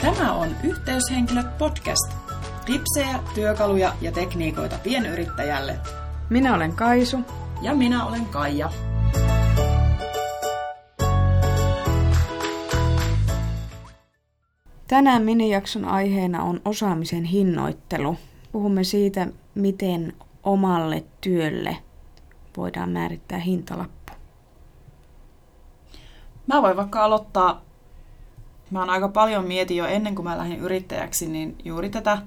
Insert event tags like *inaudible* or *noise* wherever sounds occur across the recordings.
Tämä on Yhteyshenkilöt podcast. Tipsejä, työkaluja ja tekniikoita pienyrittäjälle. Minä olen Kaisu. Ja minä olen Kaija. Tänään minijakson aiheena on osaamisen hinnoittelu. Puhumme siitä, miten omalle työlle voidaan määrittää hintalappu. Mä voin vaikka aloittaa. Mä oon aika paljon mietin jo ennen kuin mä lähdin yrittäjäksi, niin juuri tätä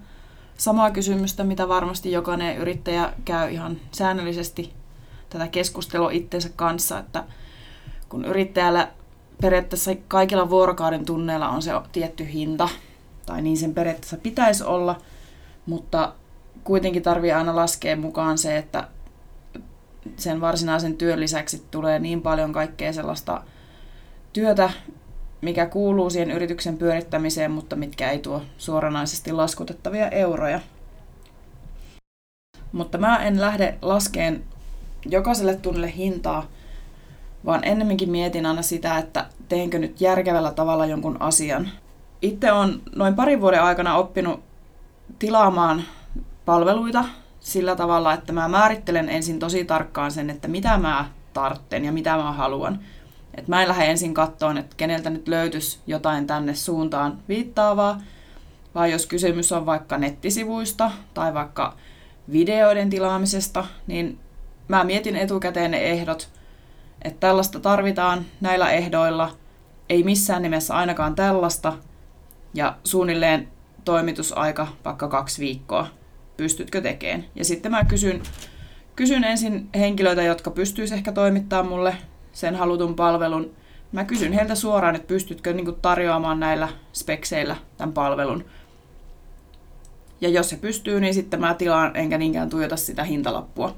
samaa kysymystä, mitä varmasti jokainen yrittäjä käy ihan säännöllisesti tätä keskustelua itsensä kanssa, että kun yrittäjällä periaatteessa kaikilla vuorokauden tunneilla on se tietty hinta, tai niin sen periaatteessa pitäisi olla, mutta kuitenkin tarvii aina laskea mukaan se, että sen varsinaisen työn lisäksi tulee niin paljon kaikkea sellaista työtä, mikä kuuluu siihen yrityksen pyörittämiseen, mutta mitkä ei tuo suoranaisesti laskutettavia euroja. Mutta mä en lähde laskeen jokaiselle tunnille hintaa, vaan ennemminkin mietin aina sitä, että teenkö nyt järkevällä tavalla jonkun asian. Itse on noin parin vuoden aikana oppinut tilaamaan palveluita sillä tavalla, että mä määrittelen ensin tosi tarkkaan sen, että mitä mä tartten ja mitä mä haluan. Et mä en lähde ensin kattoon, että keneltä nyt löytyisi jotain tänne suuntaan viittaavaa, vaan jos kysymys on vaikka nettisivuista tai vaikka videoiden tilaamisesta, niin mä mietin etukäteen ne ehdot, että tällaista tarvitaan näillä ehdoilla, ei missään nimessä ainakaan tällaista, ja suunnilleen toimitusaika vaikka kaksi viikkoa. Pystytkö tekemään? Ja sitten mä kysyn, kysyn ensin henkilöitä, jotka pystyisivät ehkä toimittaa mulle sen halutun palvelun. Mä kysyn heiltä suoraan, että pystytkö niin tarjoamaan näillä spekseillä tämän palvelun. Ja jos se pystyy, niin sitten mä tilaan enkä niinkään tuijota sitä hintalappua.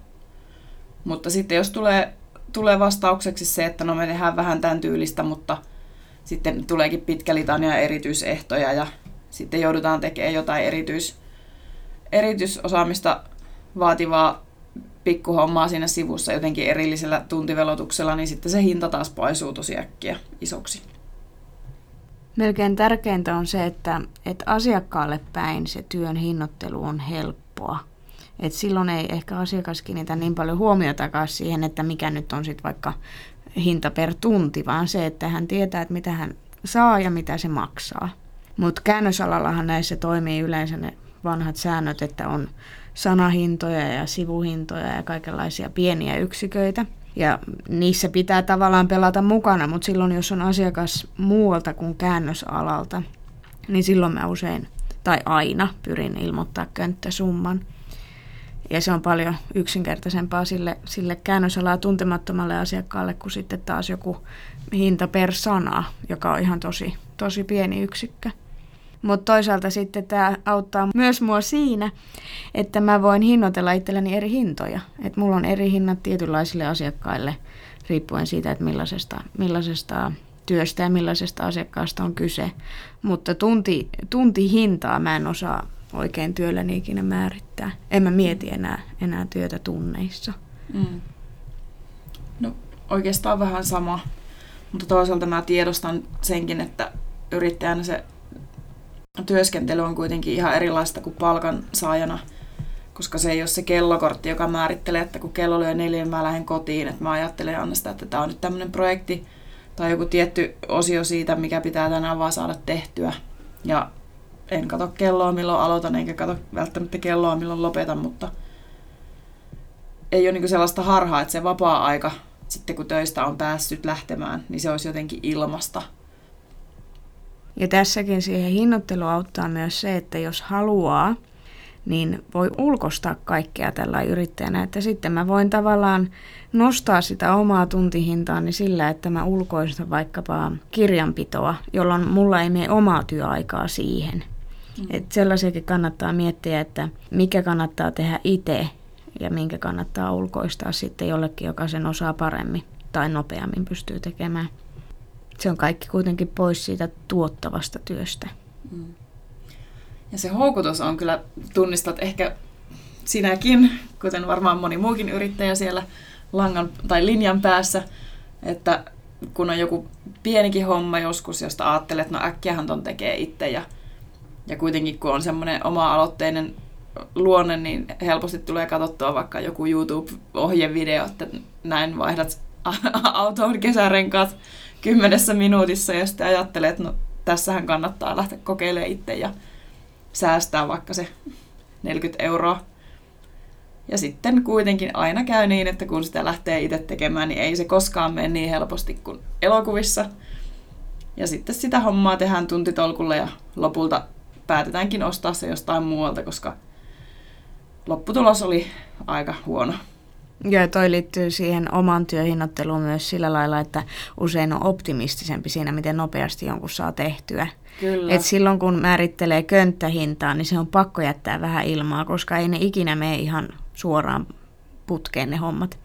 Mutta sitten jos tulee, tulee vastaukseksi se, että no me tehdään vähän tämän tyylistä, mutta sitten tuleekin pitkä litania erityisehtoja ja sitten joudutaan tekemään jotain erityis, erityisosaamista vaativaa pikkuhommaa siinä sivussa jotenkin erillisellä tuntivelotuksella, niin sitten se hinta taas paisuu tosi äkkiä isoksi. Melkein tärkeintä on se, että, että asiakkaalle päin se työn hinnoittelu on helppoa. Et silloin ei ehkä asiakas kiinnitä niin paljon huomiota siihen, että mikä nyt on sitten vaikka hinta per tunti, vaan se, että hän tietää, että mitä hän saa ja mitä se maksaa. Mutta käännösalallahan näissä toimii yleensä ne vanhat säännöt, että on sanahintoja ja sivuhintoja ja kaikenlaisia pieniä yksiköitä. Ja niissä pitää tavallaan pelata mukana, mutta silloin jos on asiakas muualta kuin käännösalalta, niin silloin mä usein tai aina pyrin ilmoittaa könttäsumman. Ja se on paljon yksinkertaisempaa sille, sille käännösalaa tuntemattomalle asiakkaalle kuin sitten taas joku hinta per sana, joka on ihan tosi, tosi pieni yksikkö. Mutta toisaalta sitten tämä auttaa myös mua siinä, että mä voin hinnoitella itselleni eri hintoja. Että mulla on eri hinnat tietynlaisille asiakkaille riippuen siitä, että millaisesta, millaisesta työstä ja millaisesta asiakkaasta on kyse. Mutta tunti, tunti hintaa mä en osaa oikein työlläni ikinä määrittää. En mä mieti enää, enää työtä tunneissa. Mm. No oikeastaan vähän sama, mutta toisaalta mä tiedostan senkin, että yrittäjänä se työskentely on kuitenkin ihan erilaista kuin palkansaajana, koska se ei ole se kellokortti, joka määrittelee, että kun kello lyö neljä, niin mä lähden kotiin. Että mä ajattelen aina sitä, että tämä on nyt tämmöinen projekti tai joku tietty osio siitä, mikä pitää tänään vaan saada tehtyä. Ja en katso kelloa, milloin aloitan, enkä katso välttämättä kelloa, milloin lopetan, mutta ei ole niinku sellaista harhaa, että se vapaa-aika, sitten kun töistä on päässyt lähtemään, niin se olisi jotenkin ilmasta – ja tässäkin siihen hinnoittelu auttaa myös se, että jos haluaa, niin voi ulkostaa kaikkea tällä yrittäjänä, että sitten mä voin tavallaan nostaa sitä omaa tuntihintaa niin sillä, että mä ulkoistan vaikkapa kirjanpitoa, jolloin mulla ei mene omaa työaikaa siihen. Mm. Et sellaisiakin kannattaa miettiä, että mikä kannattaa tehdä itse ja minkä kannattaa ulkoistaa sitten jollekin, joka sen osaa paremmin tai nopeammin pystyy tekemään se on kaikki kuitenkin pois siitä tuottavasta työstä. Mm. Ja se houkutus on kyllä, tunnistat ehkä sinäkin, kuten varmaan moni muukin yrittäjä siellä langan tai linjan päässä, että kun on joku pienikin homma joskus, josta ajattelet, että no äkkiähän ton tekee itse ja, ja kuitenkin kun on semmoinen oma-aloitteinen luonne, niin helposti tulee katsottua vaikka joku YouTube-ohjevideo, että näin vaihdat *laughs* autoon kesärenkaat kymmenessä minuutissa ja sitten ajattelee, että no tässähän kannattaa lähteä kokeilemaan itse ja säästää vaikka se 40 euroa. Ja sitten kuitenkin aina käy niin, että kun sitä lähtee itse tekemään, niin ei se koskaan mene niin helposti kuin elokuvissa. Ja sitten sitä hommaa tehdään tuntitolkulla ja lopulta päätetäänkin ostaa se jostain muualta, koska lopputulos oli aika huono. Joo, toi liittyy siihen oman työhinnoitteluun myös sillä lailla, että usein on optimistisempi siinä, miten nopeasti jonkun saa tehtyä. Kyllä. Et silloin kun määrittelee könttähintaa, niin se on pakko jättää vähän ilmaa, koska ei ne ikinä mene ihan suoraan putkeen ne hommat.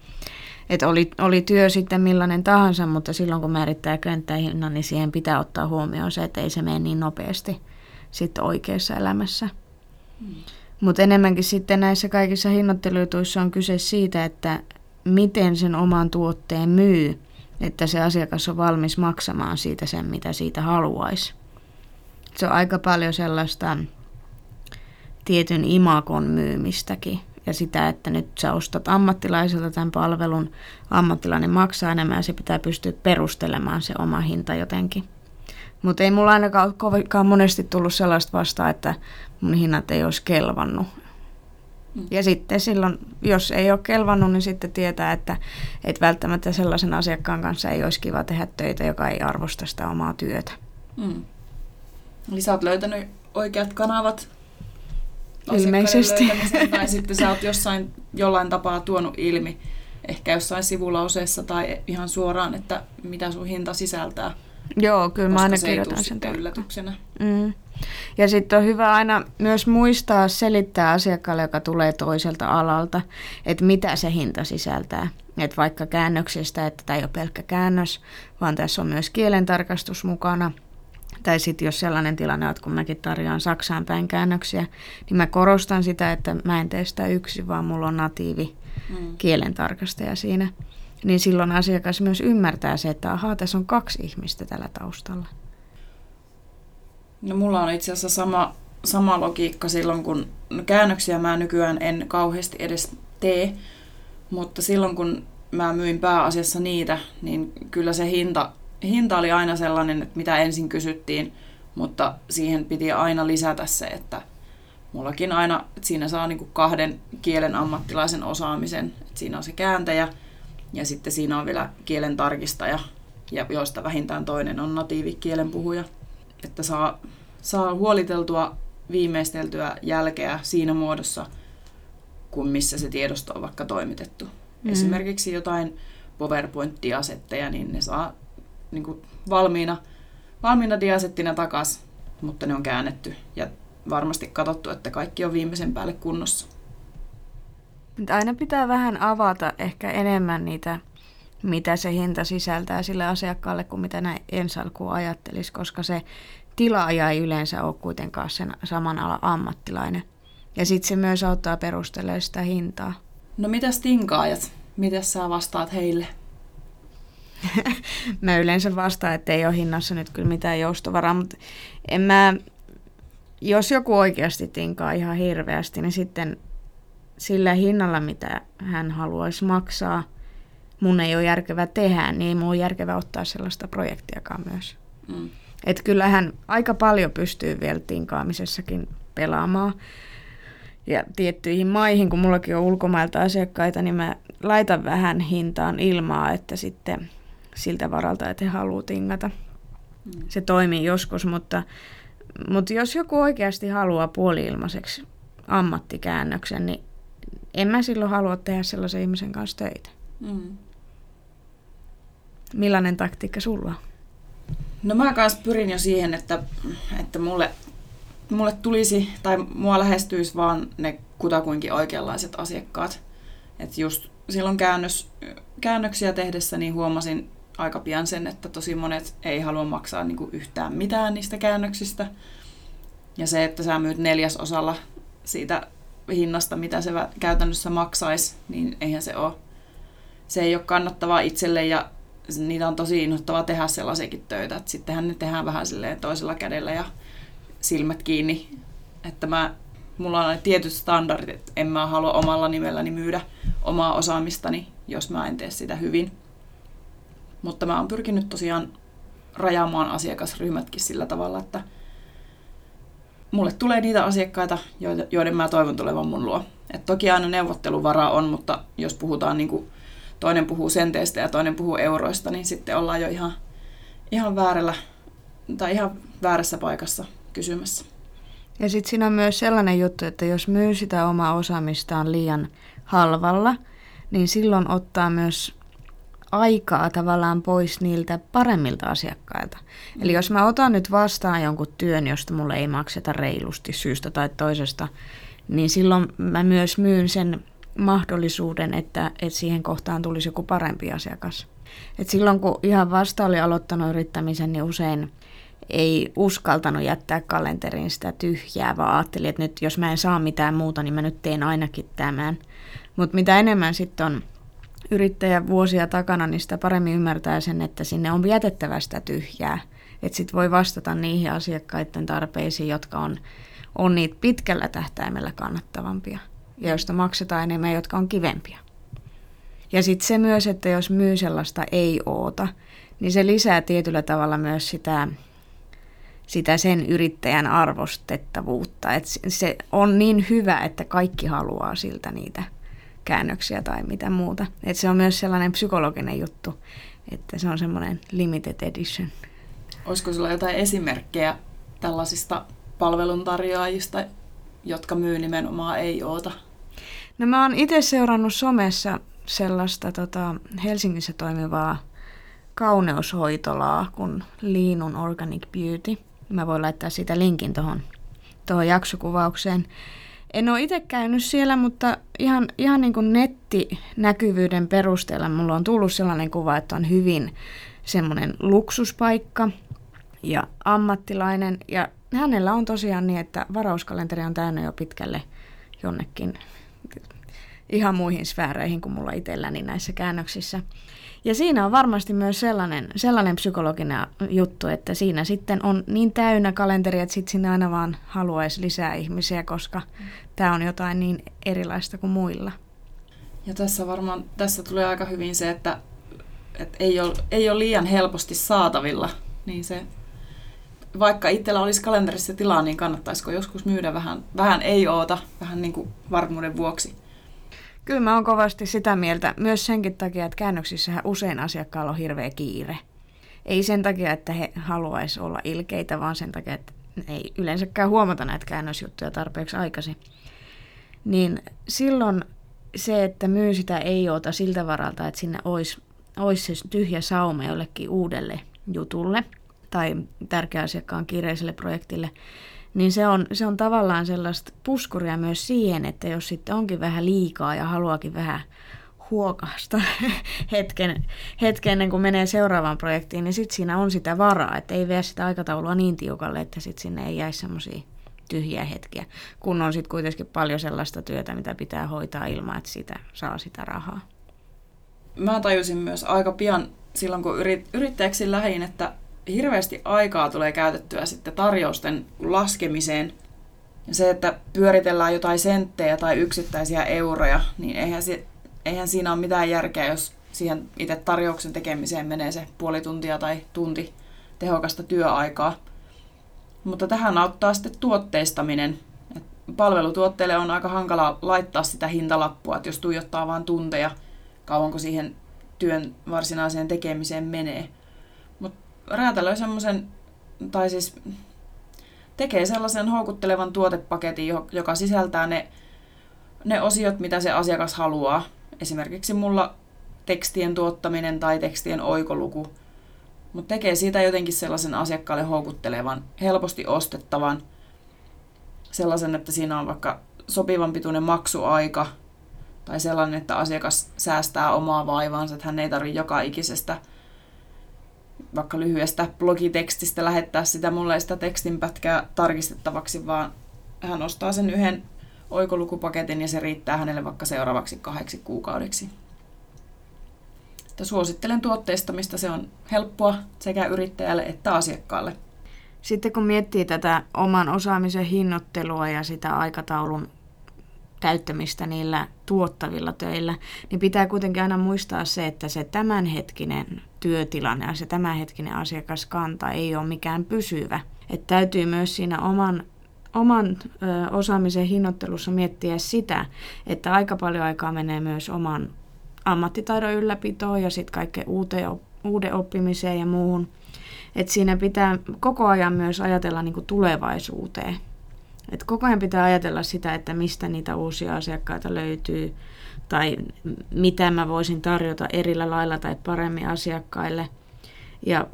Et oli, oli työ sitten millainen tahansa, mutta silloin kun määrittää könttähinnan, niin siihen pitää ottaa huomioon se, että ei se mene niin nopeasti sitten oikeassa elämässä. Hmm. Mutta enemmänkin sitten näissä kaikissa hinnoitteluituissa on kyse siitä, että miten sen oman tuotteen myy, että se asiakas on valmis maksamaan siitä sen, mitä siitä haluaisi. Se on aika paljon sellaista tietyn imakon myymistäkin ja sitä, että nyt sä ostat ammattilaiselta tämän palvelun, ammattilainen maksaa enemmän ja se pitää pystyä perustelemaan se oma hinta jotenkin. Mutta ei mulla ainakaan ole kovinkaan monesti tullut sellaista vastaan, että mun hinnat ei olisi kelvannut. Mm. Ja sitten silloin, jos ei ole kelvannut, niin sitten tietää, että, että välttämättä sellaisen asiakkaan kanssa ei olisi kiva tehdä töitä, joka ei arvosta sitä omaa työtä. Mm. Eli sä oot löytänyt oikeat kanavat Ilmeisesti. tai *laughs* sitten sä oot jossain jollain tapaa tuonut ilmi, ehkä jossain sivulauseessa tai ihan suoraan, että mitä sun hinta sisältää. Joo, kyllä mä aina kirjoitan sen yllätyksenä. Mm. Ja sitten on hyvä aina myös muistaa selittää asiakkaalle, joka tulee toiselta alalta, että mitä se hinta sisältää. Että vaikka käännöksestä, että tämä ei ole pelkkä käännös, vaan tässä on myös kielentarkastus mukana. Tai sitten jos sellainen tilanne on, kun mäkin tarjoan Saksaan päin käännöksiä, niin mä korostan sitä, että mä en tee sitä yksi, vaan mulla on natiivi mm. kielentarkastaja siinä niin silloin asiakas myös ymmärtää se, että ahaa, tässä on kaksi ihmistä tällä taustalla. No mulla on itse asiassa sama, sama logiikka silloin, kun no käännöksiä mä nykyään en kauheasti edes tee, mutta silloin kun mä myin pääasiassa niitä, niin kyllä se hinta, hinta oli aina sellainen, että mitä ensin kysyttiin, mutta siihen piti aina lisätä se, että mullakin aina, että siinä saa niin kahden kielen ammattilaisen osaamisen, että siinä on se kääntäjä – ja sitten siinä on vielä kielen tarkistaja, ja joista vähintään toinen on natiivikielen puhuja. Että saa, saa huoliteltua viimeisteltyä jälkeä siinä muodossa, kuin missä se tiedosto on vaikka toimitettu. Mm. Esimerkiksi jotain PowerPoint-diasetteja, niin ne saa niin kuin valmiina, valmiina diasettina takas, mutta ne on käännetty ja varmasti katsottu, että kaikki on viimeisen päälle kunnossa. Aina pitää vähän avata ehkä enemmän niitä, mitä se hinta sisältää sille asiakkaalle, kuin mitä näin ensi alkuun ajattelisi, koska se tilaaja ei yleensä ole kuitenkaan sen saman alan ammattilainen. Ja sitten se myös auttaa perustelemaan sitä hintaa. No mitäs tinkaajat? Miten sä vastaat heille? *laughs* mä yleensä vastaan, että ei ole hinnassa nyt kyllä mitään joustovaraa, mutta en mä, jos joku oikeasti tinkaa ihan hirveästi, niin sitten sillä hinnalla, mitä hän haluaisi maksaa, mun ei ole järkevää tehdä, niin ei mun ole järkevää ottaa sellaista projektiakaan myös. Mm. Et kyllähän aika paljon pystyy vielä tinkaamisessakin pelaamaan. Ja tiettyihin maihin, kun mullakin on ulkomailta asiakkaita, niin mä laitan vähän hintaan ilmaa, että sitten siltä varalta, että he haluaa tingata. Mm. Se toimii joskus, mutta, mutta jos joku oikeasti haluaa puoli-ilmaiseksi ammattikäännöksen, niin en mä silloin halua tehdä sellaisen ihmisen kanssa töitä. Mm. Millainen taktiikka sulla on? No mä kanssa pyrin jo siihen, että, että mulle, mulle tulisi tai mua lähestyisi vaan ne kutakuinkin oikeanlaiset asiakkaat. Että just silloin käännös, käännöksiä tehdessä niin huomasin aika pian sen, että tosi monet ei halua maksaa niinku yhtään mitään niistä käännöksistä. Ja se, että sä myyt neljäsosalla siitä hinnasta, mitä se käytännössä maksaisi, niin eihän se ole. Se ei ole kannattavaa itselle ja niitä on tosi innoittavaa tehdä sellaisiakin töitä, että sittenhän ne tehdään vähän silleen toisella kädellä ja silmät kiinni. Että mä, mulla on tietyt standardit, että en mä halua omalla nimelläni myydä omaa osaamistani, jos mä en tee sitä hyvin. Mutta mä oon pyrkinyt tosiaan rajaamaan asiakasryhmätkin sillä tavalla, että mulle tulee niitä asiakkaita, joiden mä toivon tulevan mun luo. Et toki aina neuvotteluvaraa on, mutta jos puhutaan niin kuin toinen puhuu senteistä ja toinen puhuu euroista, niin sitten ollaan jo ihan, ihan väärällä tai ihan väärässä paikassa kysymässä. Ja sitten siinä on myös sellainen juttu, että jos myy sitä omaa osaamistaan liian halvalla, niin silloin ottaa myös aikaa tavallaan pois niiltä paremmilta asiakkailta. Mm. Eli jos mä otan nyt vastaan jonkun työn, josta mulle ei makseta reilusti syystä tai toisesta, niin silloin mä myös myyn sen mahdollisuuden, että, että siihen kohtaan tulisi joku parempi asiakas. Et silloin kun ihan vasta oli aloittanut yrittämisen, niin usein ei uskaltanut jättää kalenteriin sitä tyhjää, vaan ajattelin, että nyt jos mä en saa mitään muuta, niin mä nyt teen ainakin tämän. Mutta mitä enemmän sitten on yrittäjä vuosia takana, niin sitä paremmin ymmärtää sen, että sinne on vietettävä sitä tyhjää. Että sitten voi vastata niihin asiakkaiden tarpeisiin, jotka on, on niitä pitkällä tähtäimellä kannattavampia ja joista maksetaan enemmän, jotka on kivempiä. Ja sitten se myös, että jos myy sellaista ei-oota, niin se lisää tietyllä tavalla myös sitä, sitä sen yrittäjän arvostettavuutta. Et se on niin hyvä, että kaikki haluaa siltä niitä käännöksiä tai mitä muuta. Et se on myös sellainen psykologinen juttu, että se on semmoinen limited edition. Olisiko sulla jotain esimerkkejä tällaisista palveluntarjoajista, jotka myy nimenomaan ei-oota? No mä oon itse seurannut somessa sellaista tota, Helsingissä toimivaa kauneushoitolaa kuin Liinun Organic Beauty. Mä voin laittaa siitä linkin tuohon tohon jaksokuvaukseen. En ole itse käynyt siellä, mutta ihan, ihan niin kuin nettinäkyvyyden perusteella mulla on tullut sellainen kuva, että on hyvin semmoinen luksuspaikka ja ammattilainen. Ja hänellä on tosiaan niin, että varauskalenteri on täynnä jo pitkälle jonnekin ihan muihin sfääreihin kuin mulla itselläni näissä käännöksissä. Ja siinä on varmasti myös sellainen, sellainen psykologinen juttu, että siinä sitten on niin täynnä kalenteri, että sitten sinne aina vaan haluaisi lisää ihmisiä, koska mm. Tämä on jotain niin erilaista kuin muilla. Ja tässä varmaan, tässä tulee aika hyvin se, että, että ei, ole, ei ole liian helposti saatavilla, niin se, vaikka itsellä olisi kalenterissa tilaa, niin kannattaisiko joskus myydä vähän, vähän ei oota, vähän niin kuin varmuuden vuoksi. Kyllä mä oon kovasti sitä mieltä, myös senkin takia, että käännöksissähän usein asiakkaalla on hirveä kiire. Ei sen takia, että he haluaisi olla ilkeitä, vaan sen takia, että ei yleensäkään huomata näitä käännösjuttuja tarpeeksi aikaisin. Niin silloin se, että myy sitä ei ota siltä varalta, että sinne olisi, olisi se tyhjä sauma jollekin uudelle jutulle tai tärkeä asiakkaan kiireiselle projektille, niin se on, se on tavallaan sellaista puskuria myös siihen, että jos sitten onkin vähän liikaa ja haluakin vähän huokasta *laughs* hetken, hetken ennen kuin menee seuraavaan projektiin, niin sitten siinä on sitä varaa, että ei vie sitä aikataulua niin tiukalle, että sitten sinne ei jäisi semmoisia tyhjiä hetkiä, kun on sitten kuitenkin paljon sellaista työtä, mitä pitää hoitaa ilman, että sitä saa sitä rahaa. Mä tajusin myös aika pian silloin, kun yrit, yrittäjäksi lähin, että hirveästi aikaa tulee käytettyä sitten tarjousten laskemiseen. Ja se, että pyöritellään jotain senttejä tai yksittäisiä euroja, niin eihän, se, eihän siinä ole mitään järkeä, jos siihen itse tarjouksen tekemiseen menee se puoli tuntia tai tunti tehokasta työaikaa. Mutta tähän auttaa sitten tuotteistaminen. Et palvelutuotteille on aika hankala laittaa sitä hintalappua, että jos tuijottaa vain tunteja, kauanko siihen työn varsinaiseen tekemiseen menee – räätälöi semmoisen, tai siis tekee sellaisen houkuttelevan tuotepaketin, joka sisältää ne, ne osiot, mitä se asiakas haluaa. Esimerkiksi mulla tekstien tuottaminen tai tekstien oikoluku. Mutta tekee siitä jotenkin sellaisen asiakkaalle houkuttelevan, helposti ostettavan, sellaisen, että siinä on vaikka sopivan pituinen maksuaika, tai sellainen, että asiakas säästää omaa vaivaansa, että hän ei tarvitse joka ikisestä – vaikka lyhyestä blogitekstistä lähettää sitä mulle sitä tekstinpätkää tarkistettavaksi, vaan hän ostaa sen yhden oikolukupaketin ja se riittää hänelle vaikka seuraavaksi kahdeksi kuukaudeksi. Että suosittelen tuotteistamista, se on helppoa sekä yrittäjälle että asiakkaalle. Sitten kun miettii tätä oman osaamisen hinnoittelua ja sitä aikataulun täyttämistä niillä tuottavilla töillä, niin pitää kuitenkin aina muistaa se, että se tämänhetkinen työtilanne ja se tämänhetkinen asiakaskanta ei ole mikään pysyvä. Että täytyy myös siinä oman, oman ö, osaamisen hinnoittelussa miettiä sitä, että aika paljon aikaa menee myös oman ammattitaidon ylläpitoon ja sitten kaikkeen uuteen, uuden oppimiseen ja muuhun. Et siinä pitää koko ajan myös ajatella niin kuin tulevaisuuteen. Et koko ajan pitää ajatella sitä, että mistä niitä uusia asiakkaita löytyy tai mitä mä voisin tarjota erillä lailla tai paremmin asiakkaille. Ja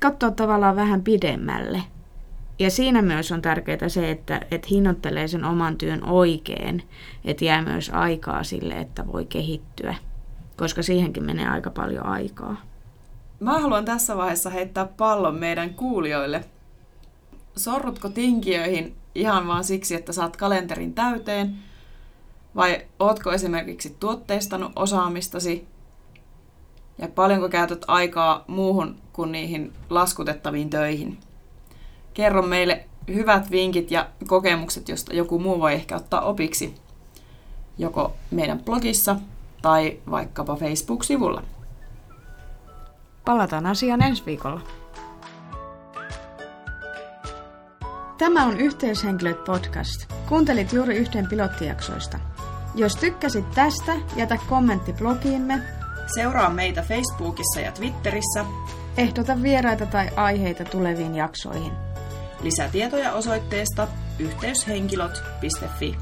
katsoa tavallaan vähän pidemmälle. Ja siinä myös on tärkeää se, että, että hinnoittelee sen oman työn oikein, että jää myös aikaa sille, että voi kehittyä, koska siihenkin menee aika paljon aikaa. Mä haluan tässä vaiheessa heittää pallon meidän kuulijoille. Sorrutko tinkiöihin ihan vaan siksi, että saat kalenterin täyteen? Vai ootko esimerkiksi tuotteistanut osaamistasi? Ja paljonko käytät aikaa muuhun kuin niihin laskutettaviin töihin? Kerro meille hyvät vinkit ja kokemukset, josta joku muu voi ehkä ottaa opiksi. Joko meidän blogissa tai vaikkapa Facebook-sivulla. Palataan asiaan ensi viikolla. Tämä on Yhteyshenkilöt podcast. Kuuntelit juuri yhteen pilottijaksoista. Jos tykkäsit tästä, jätä kommentti blogiimme. Seuraa meitä Facebookissa ja Twitterissä. Ehdota vieraita tai aiheita tuleviin jaksoihin. Lisätietoja osoitteesta yhteyshenkilöt.fi.